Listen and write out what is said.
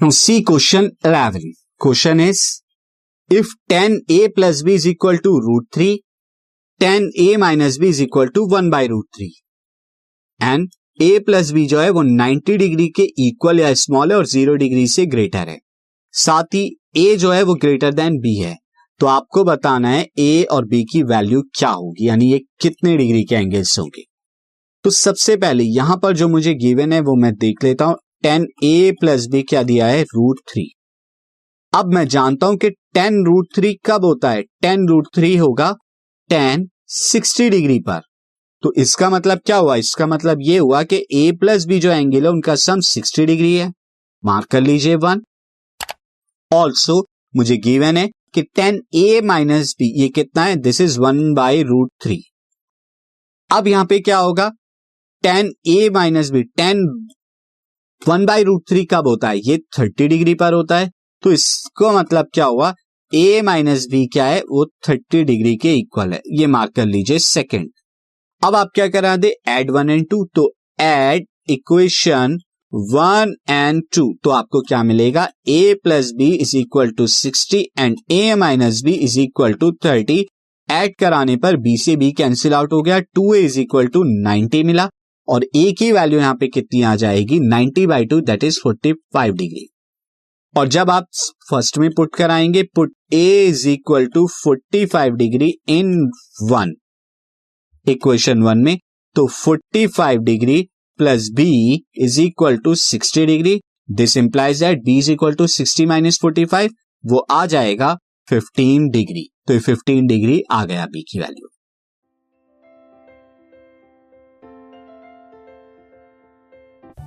Now see question 11. Question is if 10a plus b is equal to root 3, 10a minus b is equal to 1 by root 3 and a plus B जो है वो 90 degree के equal या small है और zero degree से greater है. साथ ही ए जो है वो ग्रेटर देन बी है. तो आपको बताना है ए और बी की वैल्यू क्या होगी यानी ये कितने डिग्री के एंगल्स होंगे. तो सबसे पहले यहाँ पर जो मुझे गिवन है वो मैं देख लेता हूँ. टेन ए प्लस बी क्या दिया है? Root three. अब मैं जानता हूँ कि टेन रूट थ्री कब होता है? टेन रूट थ्री होगा टेन सिक्सटी डिग्री पर। तो इसका मतलब क्या हुआ? इसका मतलब ये हुआ कि ए प्लस बी जो एंगल है, उनका सम सिक्सटी डिग्री है। मार्क कर लीजिए वन। ऑल्सो मुझे गिवन है कि टेन ए माइनस बी, ये कितना है? This is one by root three अब यहाँ पे क्या होगा? Tan A minus B, tan one by root three कब होता है? ये थर्टी डिग्री पर होता है। तो इसको मतलब क्या हुआ? ए माइनस बी क्या है? वो थर्टी डिग्री के इक्वल है। ये मार्क कर लीजिए सेकेंड। अब आप क्या करा दे? Add one and two. तो add equation one and two. तो आपको क्या मिलेगा? A plus B is equal to sixty and A minus B is equal to thirty. Add कराने पर बी से बी कैंसिल आउट हो गया। Two A is equal to ninety मिला। और ए की वैल्यू यहाँ पे कितनी आ जाएगी? Ninety by two that is forty five degree और जब आप फ़र्स्ट में पुट कराएँगे put A is equal to forty five degree in one equation one में तो forty five degree plus B is equal to sixty degree this implies that B is equal to sixty minus forty five वो आ जाएगा fifteen degree तो fifteen degree आ गया B की value